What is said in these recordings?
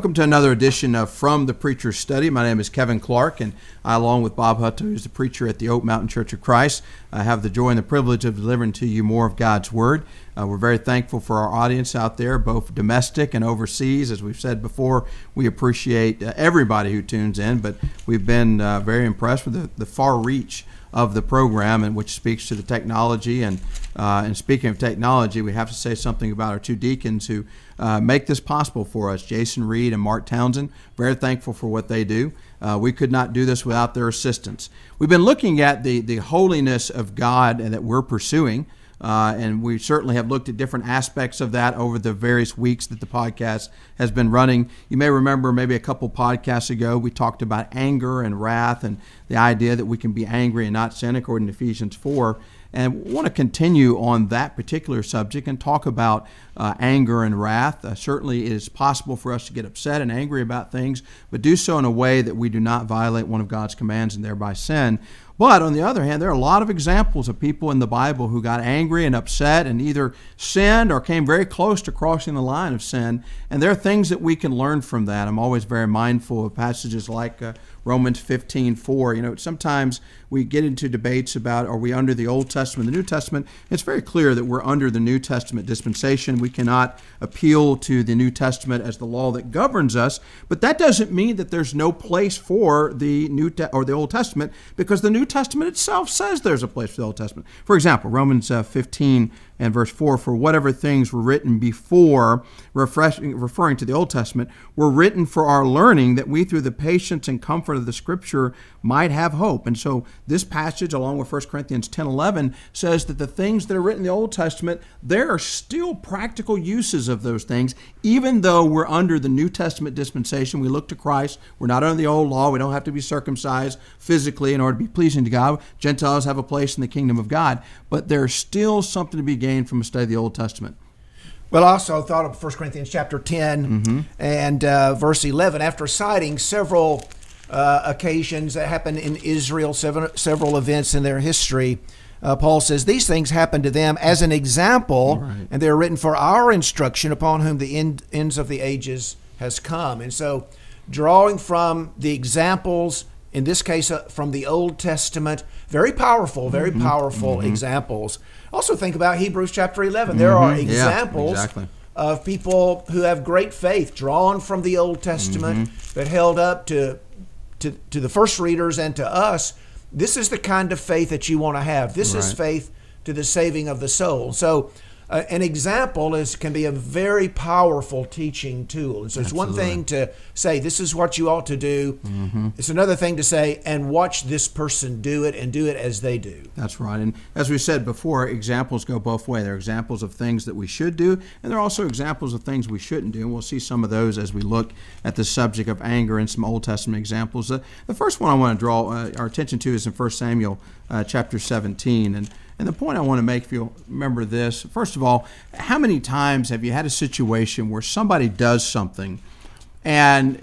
Welcome to another edition of From the Preacher's Study. My name is Kevin Clark, and I, along with Bob Hutto, who's the preacher at the Oak Mountain Church of Christ, I have the joy and the privilege of delivering to you more of God's Word. Uh, we're very thankful for our audience out there, both domestic and overseas. As we've said before, we appreciate uh, everybody who tunes in, but we've been uh, very impressed with the, the far reach of the program, and which speaks to the technology. And uh, and speaking of technology, we have to say something about our two deacons who uh, make this possible for us, Jason Reed and Mark Townsend. Very thankful for what they do. Uh, we could not do this without their assistance. We've been looking at the the holiness of God and that we're pursuing. Uh, and we certainly have looked at different aspects of that over the various weeks that the podcast has been running. You may remember maybe a couple podcasts ago we talked about anger and wrath and the idea that we can be angry and not sin according to Ephesians 4. And want to continue on that particular subject and talk about uh, anger and wrath. Uh, certainly, it is possible for us to get upset and angry about things, but do so in a way that we do not violate one of God's commands and thereby sin. But on the other hand, there are a lot of examples of people in the Bible who got angry and upset and either sinned or came very close to crossing the line of sin. And there are things that we can learn from that. I'm always very mindful of passages like uh, Romans 15 4. You know, sometimes we get into debates about are we under the Old Testament, the New Testament. It's very clear that we're under the New Testament dispensation. We cannot appeal to the New Testament as the law that governs us, but that doesn't mean that there's no place for the New Te- or the Old Testament because the New Testament itself says there's a place for the Old Testament. For example, Romans uh, 15 and verse 4 for whatever things were written before referring to the old testament were written for our learning that we through the patience and comfort of the scripture might have hope and so this passage along with 1 corinthians 10 11 says that the things that are written in the old testament there are still practical uses of those things even though we're under the new testament dispensation. We look to christ. We're not under the old law. We don't have to be circumcised physically in order to be pleasing to god. Gentiles have a place in the kingdom of god. But there's still something to be gained from a study of the Old Testament? Well, I also thought of 1 Corinthians chapter 10 mm-hmm. and uh, verse 11, after citing several uh, occasions that happened in Israel, several, several events in their history. Uh, Paul says, These things happened to them as an example, right. and they are written for our instruction upon whom the end, ends of the ages has come. And so, drawing from the examples, in this case uh, from the Old Testament, very powerful, very mm-hmm. powerful mm-hmm. examples. Also, think about Hebrews chapter 11. There are mm-hmm. examples yeah, exactly. of people who have great faith, drawn from the Old Testament, mm-hmm. but held up to, to, to the first readers and to us. This is the kind of faith that you want to have. This right. is faith to the saving of the soul. So, uh, an example is can be a very powerful teaching tool. And so it's Absolutely. one thing to say this is what you ought to do. Mm-hmm. It's another thing to say and watch this person do it and do it as they do. That's right. And as we said before, examples go both ways. There are examples of things that we should do, and there are also examples of things we shouldn't do. And we'll see some of those as we look at the subject of anger and some Old Testament examples. Uh, the first one I want to draw uh, our attention to is in 1 Samuel uh, chapter 17. And and the point I want to make, if you'll remember this, first of all, how many times have you had a situation where somebody does something and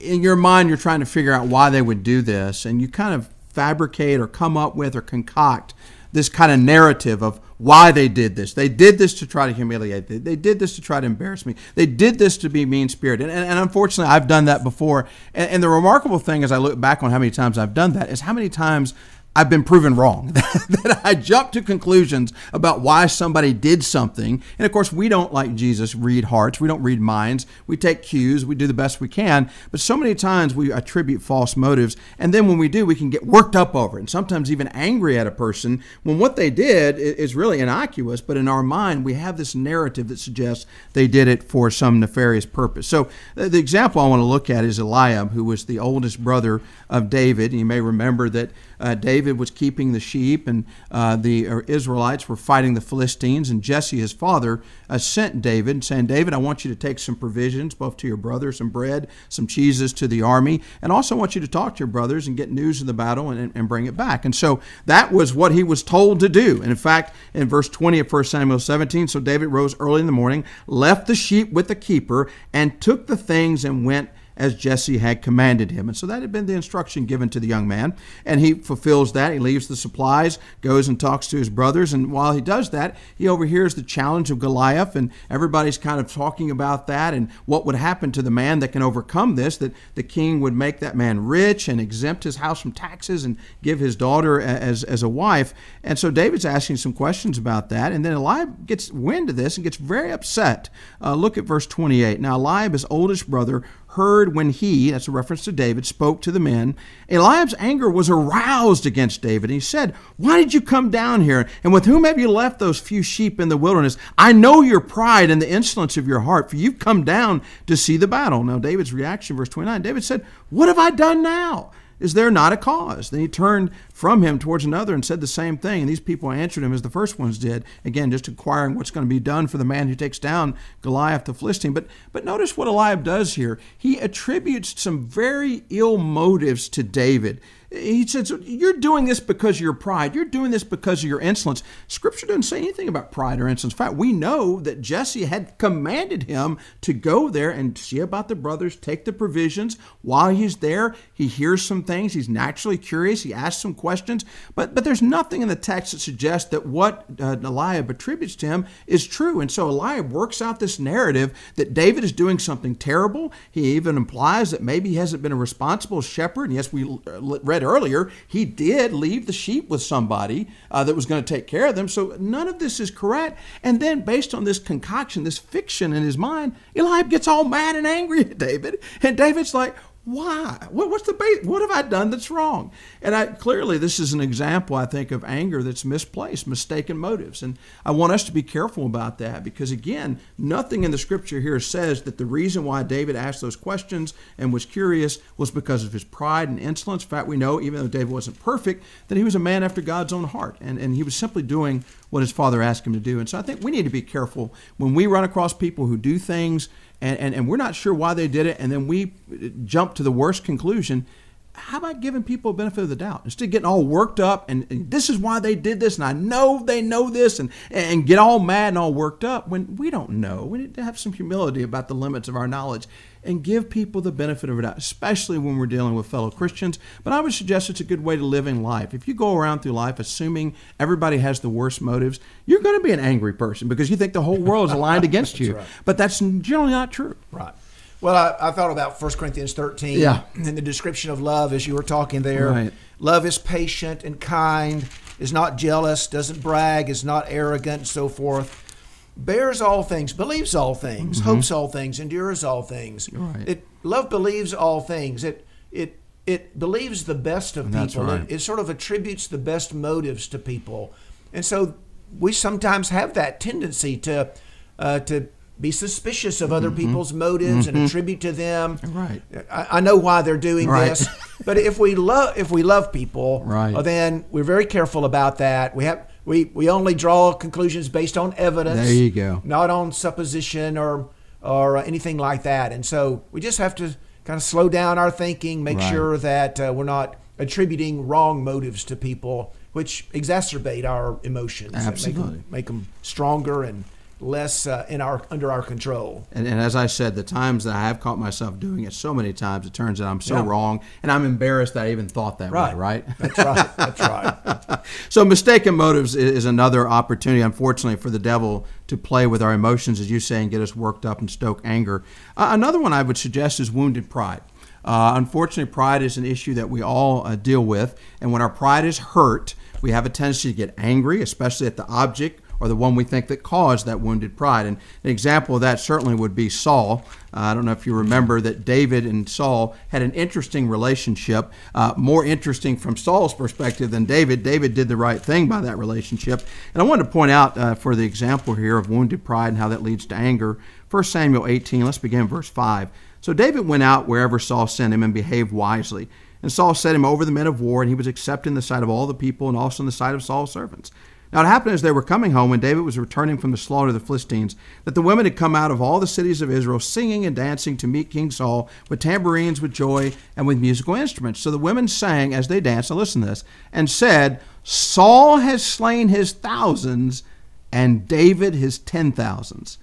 in your mind you're trying to figure out why they would do this and you kind of fabricate or come up with or concoct this kind of narrative of why they did this. They did this to try to humiliate. Me. They did this to try to embarrass me. They did this to be mean spirited. And, and, unfortunately, I've done that before. And, and, the remarkable thing as I look back on how many times I've done that is how many times I've been proven wrong. that I jump to conclusions about why somebody did something. And of course, we don't, like Jesus, read hearts. We don't read minds. We take cues. We do the best we can. But so many times we attribute false motives. And then when we do, we can get worked up over it and sometimes even angry at a person when what they did is really innocuous. But in our mind, we have this narrative that suggests they did it for some nefarious purpose. So uh, the example I want to look at is Eliab, who was the oldest brother of David. You may remember that uh, David was keeping the sheep, and uh, the uh, Israelites were fighting the Philistines. And Jesse, his father, uh, sent David, saying, David, I want you to take some provisions, both to your brothers, some bread, some cheeses to the army, and also want you to talk to your brothers and get news of the battle and, and bring it back. And so that was what he was told to do. And in fact, in verse 20 of 1 Samuel 17, so David rose early in the morning, left the sheep with the keeper, and took the things and went as Jesse had commanded him. And so that had been the instruction given to the young man. And he fulfills that. He leaves the supplies, goes and talks to his brothers. And while he does that, he overhears the challenge of Goliath. And everybody's kind of talking about that and what would happen to the man that can overcome this, that the king would make that man rich and exempt his house from taxes and give his daughter as, as a wife. And so David's asking some questions about that. And then Eliab gets wind of this and gets very upset. Uh, look at verse 28. Now, Eliab, his oldest brother, heard when he, that's a reference to David, spoke to the men. Eliab's anger was aroused against David. And he said, Why did you come down here? And with whom have you left those few sheep in the wilderness? I know your pride and the insolence of your heart, for you've come down to see the battle. Now, David's reaction, verse 29, David said, What have I done now? Is there not a cause? Then he turned from him towards another and said the same thing. And these people answered him as the first ones did. Again, just inquiring what's going to be done for the man who takes down Goliath the Philistine. But but notice what Eliab does here. He attributes some very ill motives to David. He says, You're doing this because of your pride. You're doing this because of your insolence. Scripture doesn't say anything about pride or insolence. In fact, we know that Jesse had commanded him to go there and see about the brothers, take the provisions. While he's there, he hears some things. He's naturally curious. He asks some questions. But, but there's nothing in the text that suggests that what uh, Eliab attributes to him is true. And so Eliab works out this narrative that David is doing something terrible. He even implies that maybe he hasn't been a responsible shepherd. And yes, we read read earlier, he did leave the sheep with somebody uh, that was going to take care of them. So none of this is correct. And then, based on this concoction, this fiction in his mind, Eliab gets all mad and angry at David. And David's like, why? What, what's the base? What have I done that's wrong? And I, clearly, this is an example, I think, of anger that's misplaced, mistaken motives. And I want us to be careful about that because, again, nothing in the scripture here says that the reason why David asked those questions and was curious was because of his pride and insolence. In fact, we know, even though David wasn't perfect, that he was a man after God's own heart. And, and he was simply doing what his father asked him to do. And so I think we need to be careful when we run across people who do things and, and, and we're not sure why they did it, and then we jump to the worst conclusion. How about giving people a benefit of the doubt instead of getting all worked up and, and, this is why they did this and I know they know this and and get all mad and all worked up when we don't know. We need to have some humility about the limits of our knowledge and give people the benefit of the doubt, especially when we're dealing with fellow Christians. But I would suggest it's a good way to live in life. If you go around through life assuming everybody has the worst motives, you're going to be an angry person because you think the whole world is aligned against you. Right. But that's generally not true. Right. Well, I, I, thought about 1 Corinthians 13 yeah. and the description of love as you were talking there. Right. Love is patient and kind, is not jealous, doesn't brag, is not arrogant, and so forth bears all things, believes all things, mm-hmm. hopes all things, endures all things. Right. It love believes all things. It it it believes the best of and people. Right. It, it, sort of attributes the best motives to people, and so we sometimes have that tendency to uh, to be suspicious of other mm-hmm. people's motives mm-hmm. and attribute to them. Right. I, I know why they're doing right. this, but if we love if we love people, right. well, then we're very careful about that. We have we, we only draw conclusions based on evidence. There you go. Not on supposition or or anything like that. And so we just have to kind of slow down our thinking, make right. sure that uh, we're not attributing wrong motives to people, which exacerbate our emotions. Absolutely. Make them, make them stronger and less uh, in our under our control. And, and, as I said, the times that I have caught myself doing it so many times, it turns out I'm so yeah. wrong, and I'm embarrassed that I even thought that right. way. Right? That's right. That's right. so mistaken motives is another opportunity, unfortunately, for the devil to play with our emotions, as you say, and get us worked up and stoke anger. Uh, another one I would suggest is wounded pride. Uh, unfortunately, pride is an issue that we all uh, deal with, and when our pride is hurt, we have a tendency to get angry, especially at the object or the one we think that caused that wounded pride. And an example of that certainly would be Saul. Uh, I don't know if you remember that David and Saul had an interesting relationship, uh, more interesting from Saul's perspective than David. David did the right thing by that relationship. And I wanted to point out uh, for the example here of wounded pride and how that leads to anger. 1 Samuel 18, let's begin verse 5. So David went out wherever Saul sent him and behaved wisely. And Saul set him over the men of war, and he was accepted in the sight of all the people and also in the sight of Saul's servants. Now it happened as they were coming home, when David was returning from the slaughter of the Philistines, that the women had come out of all the cities of Israel, singing and dancing to meet King Saul with tambourines, with joy, and with musical instruments. So the women sang as they danced, and listen to this, and said, Saul has slain his thousands, and David his ten thousands.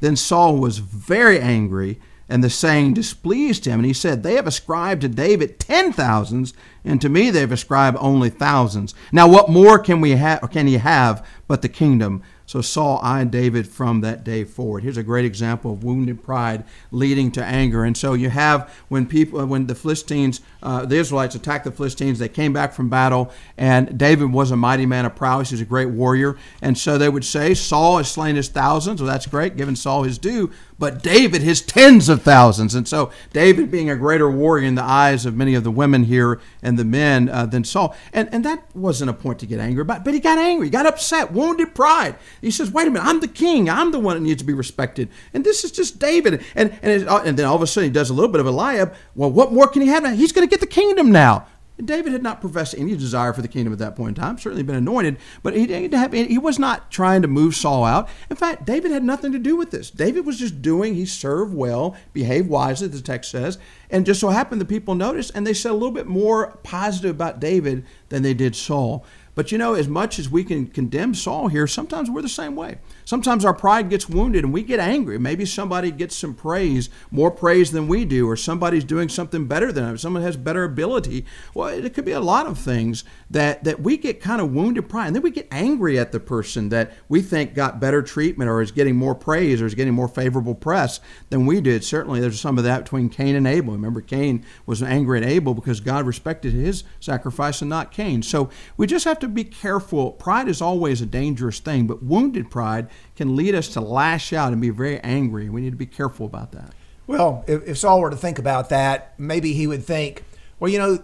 Then Saul was very angry And the saying displeased him, and he said, They have ascribed to David ten thousands, and to me they have ascribed only thousands. Now what more can we have can he have but the kingdom? So Saul eyed David from that day forward. Here's a great example of wounded pride leading to anger. And so you have when people, when the Philistines, uh, the Israelites attacked the Philistines, they came back from battle, and David was a mighty man of prowess. He was a great warrior. And so they would say, Saul has slain his thousands. Well, that's great, giving Saul his due but David his tens of thousands. And so David being a greater warrior in the eyes of many of the women here and the men uh, than Saul. And, and that wasn't a point to get angry about, but he got angry, got upset, wounded pride. He says, wait a minute, I'm the king. I'm the one that needs to be respected. And this is just David. And, and, and then all of a sudden he does a little bit of Eliab. Well, what more can he have now? He's going to get the kingdom now. David had not professed any desire for the kingdom at that point in time, certainly been anointed, but he, didn't have, he was not trying to move Saul out. In fact, David had nothing to do with this. David was just doing, he served well, behaved wisely, the text says, and just so happened the people noticed, and they said a little bit more positive about David than they did Saul. But you know, as much as we can condemn Saul here, sometimes we're the same way. Sometimes our pride gets wounded and we get angry. Maybe somebody gets some praise, more praise than we do, or somebody's doing something better than us. Someone has better ability. Well, it could be a lot of things that, that we get kind of wounded pride. And then we get angry at the person that we think got better treatment or is getting more praise or is getting more favorable press than we did. Certainly, there's some of that between Cain and Abel. Remember, Cain was angry at Abel because God respected his sacrifice and not Cain. So we just have to be careful. Pride is always a dangerous thing, but wounded pride can lead us to lash out and be very angry. We need to be careful about that. Well, if, if Saul were to think about that, maybe he would think, well, you know,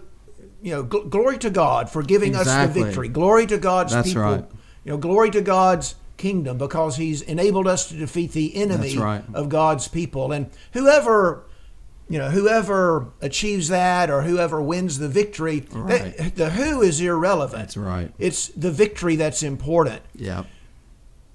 you know, gl- glory to God for giving exactly. us the victory. Glory to God's That's people. Right. You know, glory to God's kingdom because He's enabled us to defeat the enemy right. of God's people. And whoever you know, whoever achieves that or whoever wins the victory, right. the, the, who is irrelevant. That's right. It's the victory that's important. Yeah.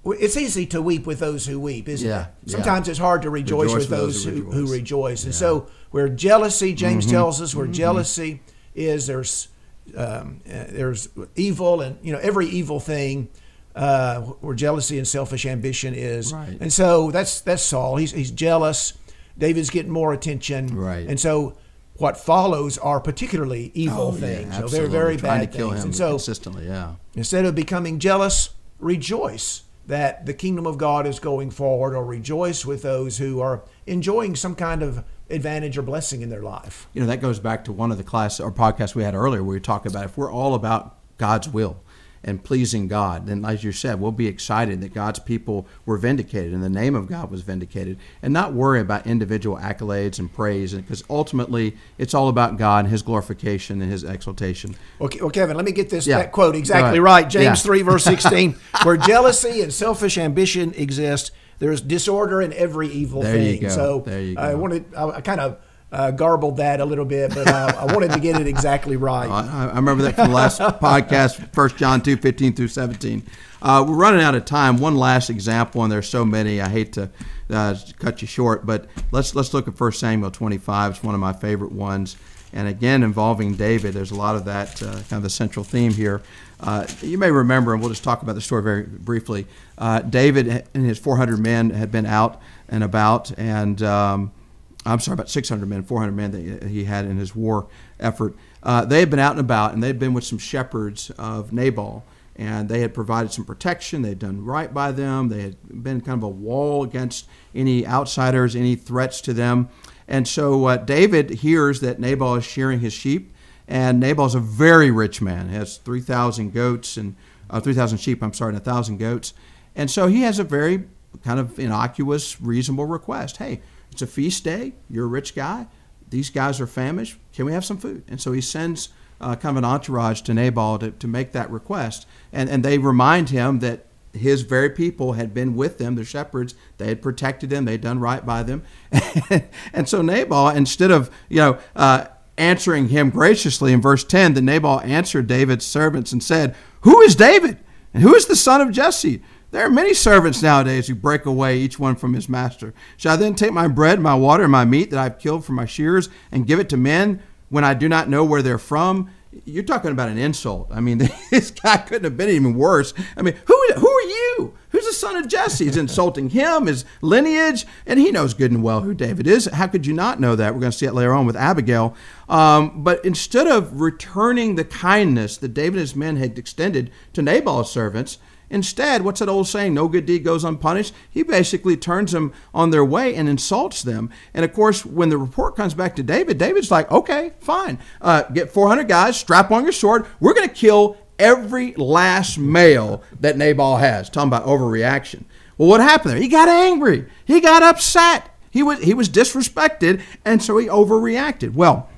It's easy to weep with those who weep, isn't yeah, it? Sometimes yeah. it's hard to rejoice, rejoice with those, who, rejoice. who rejoice. And so, where jealousy, James mm-hmm. tells us, where mm-hmm. jealousy is, there's um, uh, there's evil, and you know every evil thing uh, where jealousy and selfish ambition is. Right. And so that's that's Saul. He's he's jealous. David's getting more attention. Right. And so what follows are particularly evil oh, things. Yeah, so very, very Trying bad to kill things. Him and so consistently, yeah. Instead of becoming jealous, rejoice that the kingdom of God is going forward, or rejoice with those who are enjoying some kind of advantage or blessing in their life. You know, that goes back to one of the class or podcasts we had earlier where we talked about if we're all about God's will, and pleasing God, then as you said, we'll be excited that God's people were vindicated and the name of God was vindicated, and not worry about individual accolades and praise, because ultimately it's all about God, and His glorification, and His exaltation. Okay, well, Kevin, let me get this yeah. that quote exactly right. James yeah. three verse sixteen, where jealousy and selfish ambition exist, there's disorder in every evil there thing. You go. So there you go. I wanted, I, I kind of uh, garbled that a little bit, but uh, I wanted to get it exactly right. I, I remember that from the last podcast, 1 John 2 15 through 17. Uh, we're running out of time. One last example, and there's so many. I hate to uh, cut you short, but let's let's look at 1 Samuel 25. It's one of my favorite ones, and again involving David. There's a lot of that uh, kind of the central theme here. Uh, you may remember, and we'll just talk about the story very briefly. Uh, David and his 400 men had been out and about, and um, I'm sorry, about 600 men, 400 men that he had in his war effort. Uh, they had been out and about, and they'd been with some shepherds of Nabal, and they had provided some protection. They'd done right by them. They had been kind of a wall against any outsiders, any threats to them. And so uh, David hears that Nabal is shearing his sheep, and Nabal is a very rich man. He has 3,000 goats and uh, 3,000 sheep, I'm sorry, and 1,000 goats. And so he has a very kind of innocuous, reasonable request. Hey, it's a feast day. You're a rich guy. These guys are famished. Can we have some food? And so he sends uh, kind of an entourage to Nabal to, to make that request. And, and they remind him that his very people had been with them, the shepherds. They had protected them. They'd done right by them. and so Nabal, instead of, you know, uh, answering him graciously in verse 10, the Nabal answered David's servants and said, Who is David? And who is the son of Jesse? There are many servants nowadays who break away, each one from his master. Shall I then take my bread, my water, and my meat that I've killed from my shears and give it to men when I do not know where they're from? You're talking about an insult. I mean, this guy couldn't have been even worse. I mean, who who are you? Who's the son of Jesse? He's insulting him, his lineage, and he knows good and well who David is. How could you not know that? We're going to see it later on with Abigail. Um, but instead of returning the kindness that David and his men had extended to Nabal's servants, Instead, what's that old saying? No good deed goes unpunished. He basically turns them on their way and insults them. And of course, when the report comes back to David, David's like, okay, fine. Uh, get 400 guys, strap on your sword. We're going to kill every last male that Nabal has. Talking about overreaction. Well, what happened there? He got angry. He got upset. He was, he was disrespected, and so he overreacted. Well,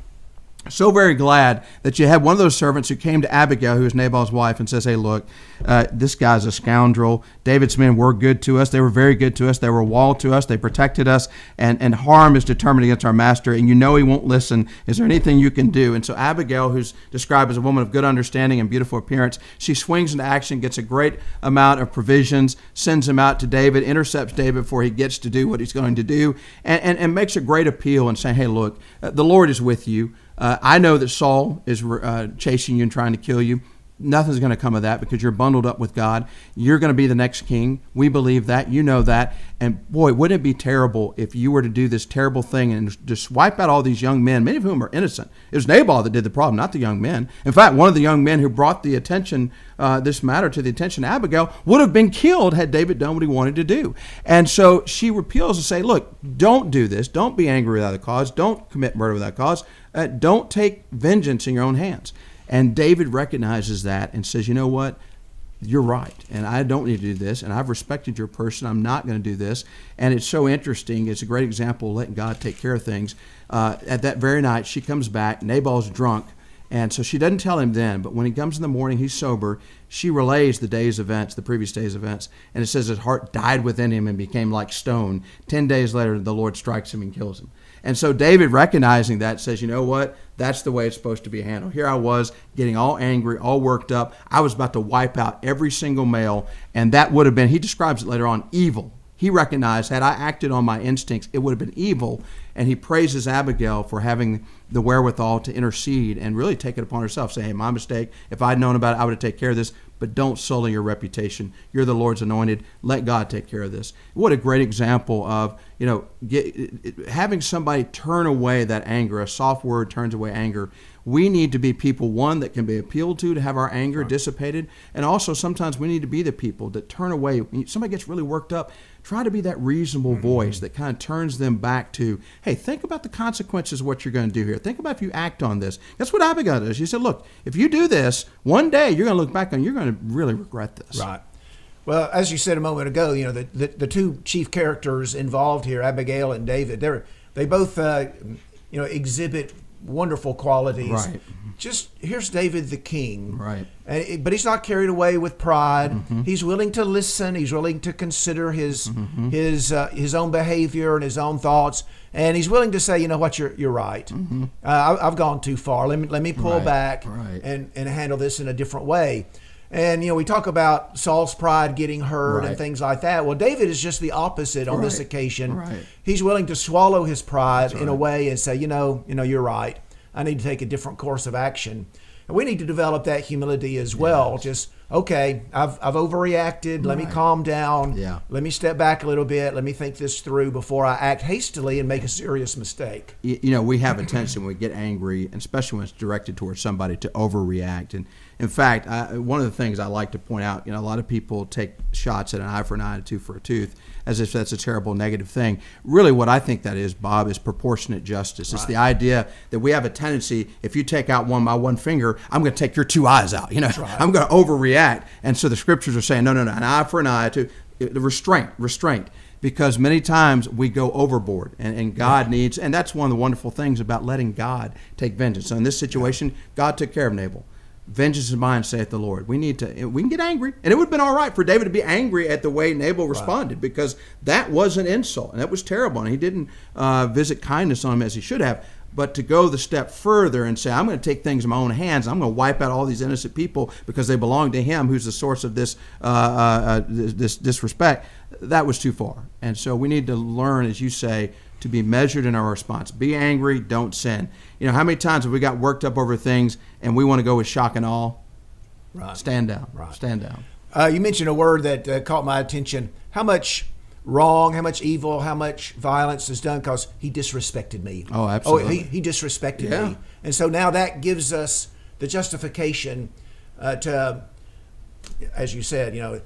so very glad that you had one of those servants who came to Abigail, who is Nabal's wife, and says, Hey, look, uh, this guy's a scoundrel. David's men were good to us. They were very good to us. They were wall to us. They protected us. And, and harm is determined against our master. And you know he won't listen. Is there anything you can do? And so Abigail, who's described as a woman of good understanding and beautiful appearance, she swings into action, gets a great amount of provisions, sends him out to David, intercepts David before he gets to do what he's going to do, and, and, and makes a great appeal and saying, Hey, look, uh, the Lord is with you. Uh, I know that Saul is uh, chasing you and trying to kill you. Nothing's going to come of that because you're bundled up with God. You're going to be the next king. We believe that. You know that. And boy, wouldn't it be terrible if you were to do this terrible thing and just wipe out all these young men, many of whom are innocent? It was Nabal that did the problem, not the young men. In fact, one of the young men who brought the attention, uh, this matter to the attention of Abigail, would have been killed had David done what he wanted to do. And so she repeals and say, look, don't do this. Don't be angry without a cause. Don't commit murder without cause uh, don't take vengeance in your own hands. And David recognizes that and says, you know what? You're right. And I don't need to do this. And I've respected your person. I'm not going to do this. And it's so interesting. It's a great example of letting God take care of things. Uh, at that very night, she comes back. Nabal's drunk. And so she doesn't tell him then, but when he comes in the morning, he's sober. She relays the day's events, the previous day's events, and it says his heart died within him and became like stone. Ten days later, the Lord strikes him and kills him. And so David, recognizing that, says, you know what? That's the way it's supposed to be handled. Here I was getting all angry, all worked up. I was about to wipe out every single male. And that would have been, he describes it later on, evil. He recognized, had I acted on my instincts, it would have been evil. And he praises Abigail for having the wherewithal to intercede and really take it upon herself. Say, hey, my mistake. If I'd known about it, I would have taken care of this but don't sully your reputation. You're the Lord's anointed. Let God take care of this. What a great example of, you know, get, having somebody turn away that anger. A soft word turns away anger. We need to be people, one, that can be appealed to to have our anger right. dissipated. And also, sometimes we need to be the people that turn away. Somebody gets really worked up, try to be that reasonable mm-hmm. voice that kind of turns them back to, hey, think about the consequences of what you're going to do here. Think about if you act on this. That's what Abigail does. She said, look, if you do this, one day you're going to look back and you're going to really regret this. Right. Well, as you said a moment ago, you know the, the, the two chief characters involved here, Abigail and David, they're, they both uh, you know exhibit wonderful qualities. Right. Just here's David the king. Right. And, but he's not carried away with pride. Mm-hmm. He's willing to listen. He's willing to consider his mm-hmm. his uh, his own behavior and his own thoughts. And he's willing to say, you know what, you're you're right. Mm-hmm. Uh, I, have gone too far. Let me let me pull right. back right. and and handle this in a different way. And you know, we talk about Saul's pride getting hurt right. and things like that. Well, David is just the opposite on right. this occasion. Right. He's willing to swallow his pride in a way and say, you know, you know, you're right. I need to take a different course of action. And we need to develop that humility as well. Yes. Just okay, I've I've overreacted. Let me calm down. Yeah. Let me step back a little bit. Let me think this through before I act hastily and make a serious mistake. You, you know, we have a tendency when we get angry, and especially when it's directed towards somebody, to overreact. And in fact, I, one of the things I like to point out, you know, a lot of people take shots at an eye for an eye, and a tooth for a tooth, as if that's a terrible negative thing. Really, what I think that is, Bob, is proportionate justice. Right. It's the idea that we have a tendency, if you take out one by one finger, I'm going to take your two eyes out. You know, right. I'm going to overreact. And so the scriptures are saying, no, no, no, an eye for an eye, to the restraint, restraint because many times we go overboard and, and God yeah. needs and that's one of the wonderful things about letting God take vengeance. So in this situation, God took care of Nabal. Vengeance is mine, saith the Lord. We need to, we can get angry. And it would have been all right for David to be angry at the way Nabal responded right. because that was an insult and that was terrible. And he didn't uh, visit kindness on him as he should have. But to go the step further and say, I'm going to take things in my own hands, I'm going to wipe out all these innocent people because they belong to him, who's the source of this, uh, uh, uh this disrespect, that was too far. And so we need to learn, as you say, to be measured in our response. Be angry, don't sin. You know, how many times have we got worked up over things and we want to go with shock and awe? Right. Stand down. Right. Stand down. Uh, you mentioned a word that uh, caught my attention. How much wrong, how much evil, how much violence is done because he disrespected me. Oh, absolutely. Oh, he, he disrespected Yeah. me. And so now that gives us the justification uh, to, as you said, you know,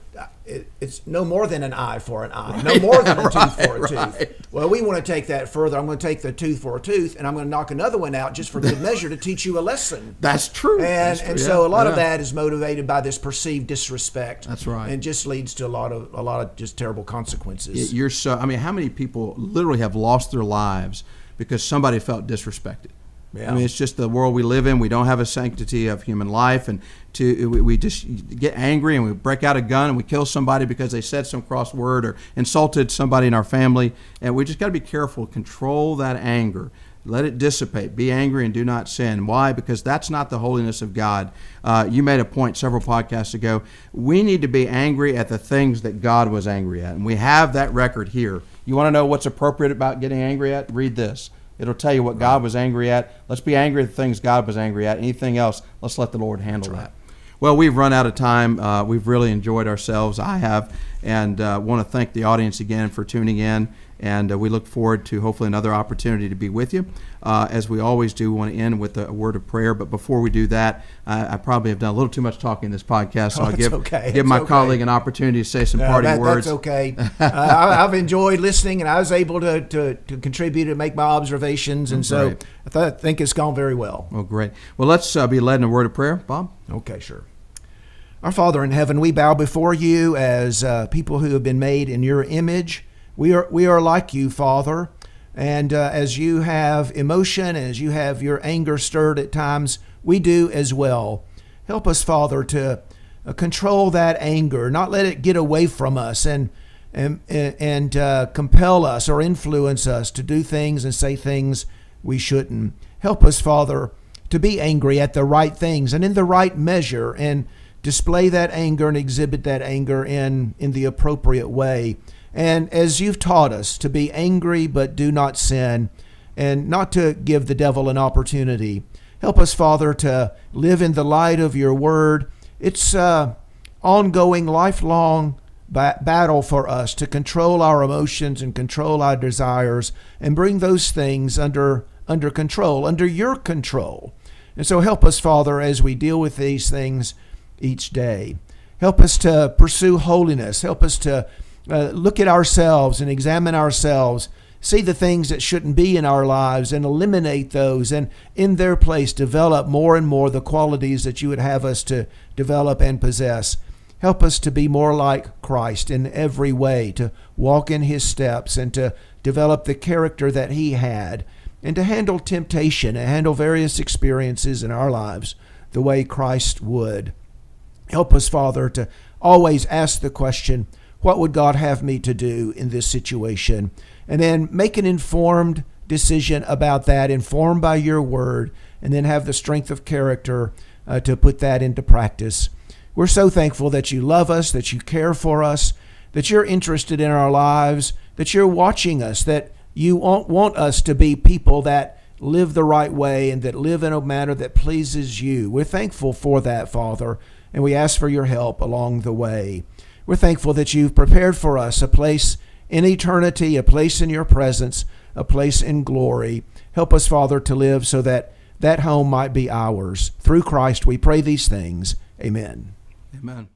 it, it's no more than an eye for an eye, no more than a tooth for a Right, tooth. Well, we want to take that further. I'm going to take the tooth for a tooth, and I'm going to knock another one out just for good measure to teach you a lesson. That's true. And, That's true. and Yeah, so a lot of that is motivated by this perceived disrespect. That's right. And just leads to a lot of a lot of just terrible consequences. You're so. I mean, how many people literally have lost their lives because somebody felt disrespected? Yeah. I mean, it's just the world we live in. We don't have a sanctity of human life, and to we, we just get angry and we break out a gun and we kill somebody because they said some cross word or insulted somebody in our family. And we just got to be careful. Control that anger. Let it dissipate. Be angry and do not sin. Why? Because that's not the holiness of God. Uh, you made a point several podcasts ago. We need to be angry at the things that God was angry at. And we have that record here. You want to know what's appropriate about getting angry at? Read this. It'll tell you what God was angry at. Let's be angry at the things God was angry at. Anything else, let's let the Lord handle that. Well, we've run out of time. Uh, we've really enjoyed ourselves. I have, and uh, want to thank the audience again for tuning in. And uh, we look forward to hopefully another opportunity to be with you. Uh, as we always do, we want to end with a, word of prayer. But before we do that, I, I probably have done a little too much talking in this podcast, so Oh, I'll give okay. give It's my okay. colleague an opportunity to say some Uh, parting that- words. That's okay. uh, I, I've enjoyed listening, and I was able to, to, to contribute and make my observations, and so I th- think it's gone very well. Well, great. Well, let's uh, be led in a word of prayer, Bob. Okay, sure. Our Father in heaven, we bow before you as uh, people who have been made in your image. We are we are like you, Father, and uh, as you have emotion, as you have your anger stirred at times, we do as well. Help us, Father, to uh, control that anger, not let it get away from us, and and and uh, compel us or influence us to do things and say things we shouldn't. Help us, Father, to be angry at the right things and in the right measure and display that anger and exhibit that anger in, in the appropriate way. And as you've taught us, to be angry but do not sin and not to give the devil an opportunity. Help us, Father, to live in the light of your word. It's an ongoing, lifelong ba- battle for us to control our emotions and control our desires and bring those things under under control, under your control. And so help us, Father, as we deal with these things each day. Help us to pursue holiness. Help us to uh, look at ourselves and examine ourselves, see the things that shouldn't be in our lives and eliminate those, and in their place develop more and more the qualities that you would have us to develop and possess. Help us to be more like Christ in every way, to walk in his steps and to develop the character that he had, and to handle temptation and handle various experiences in our lives the way Christ would. Help us, Father, to always ask the question, What would God have me to do in this situation? And then make an informed decision about that, informed by your word, and then have the strength of character uh, to put that into practice. We're so thankful that you love us, that you care for us, that you're interested in our lives, that you're watching us, that you want, want us to be people that live the right way and that live in a manner that pleases you. We're thankful for that, Father, and we ask for your help along the way. We're thankful that you've prepared for us a place in eternity, a place in your presence, a place in glory. Help us, Father, to live so that that home might be ours. Through Christ, we pray these things. Amen. Amen.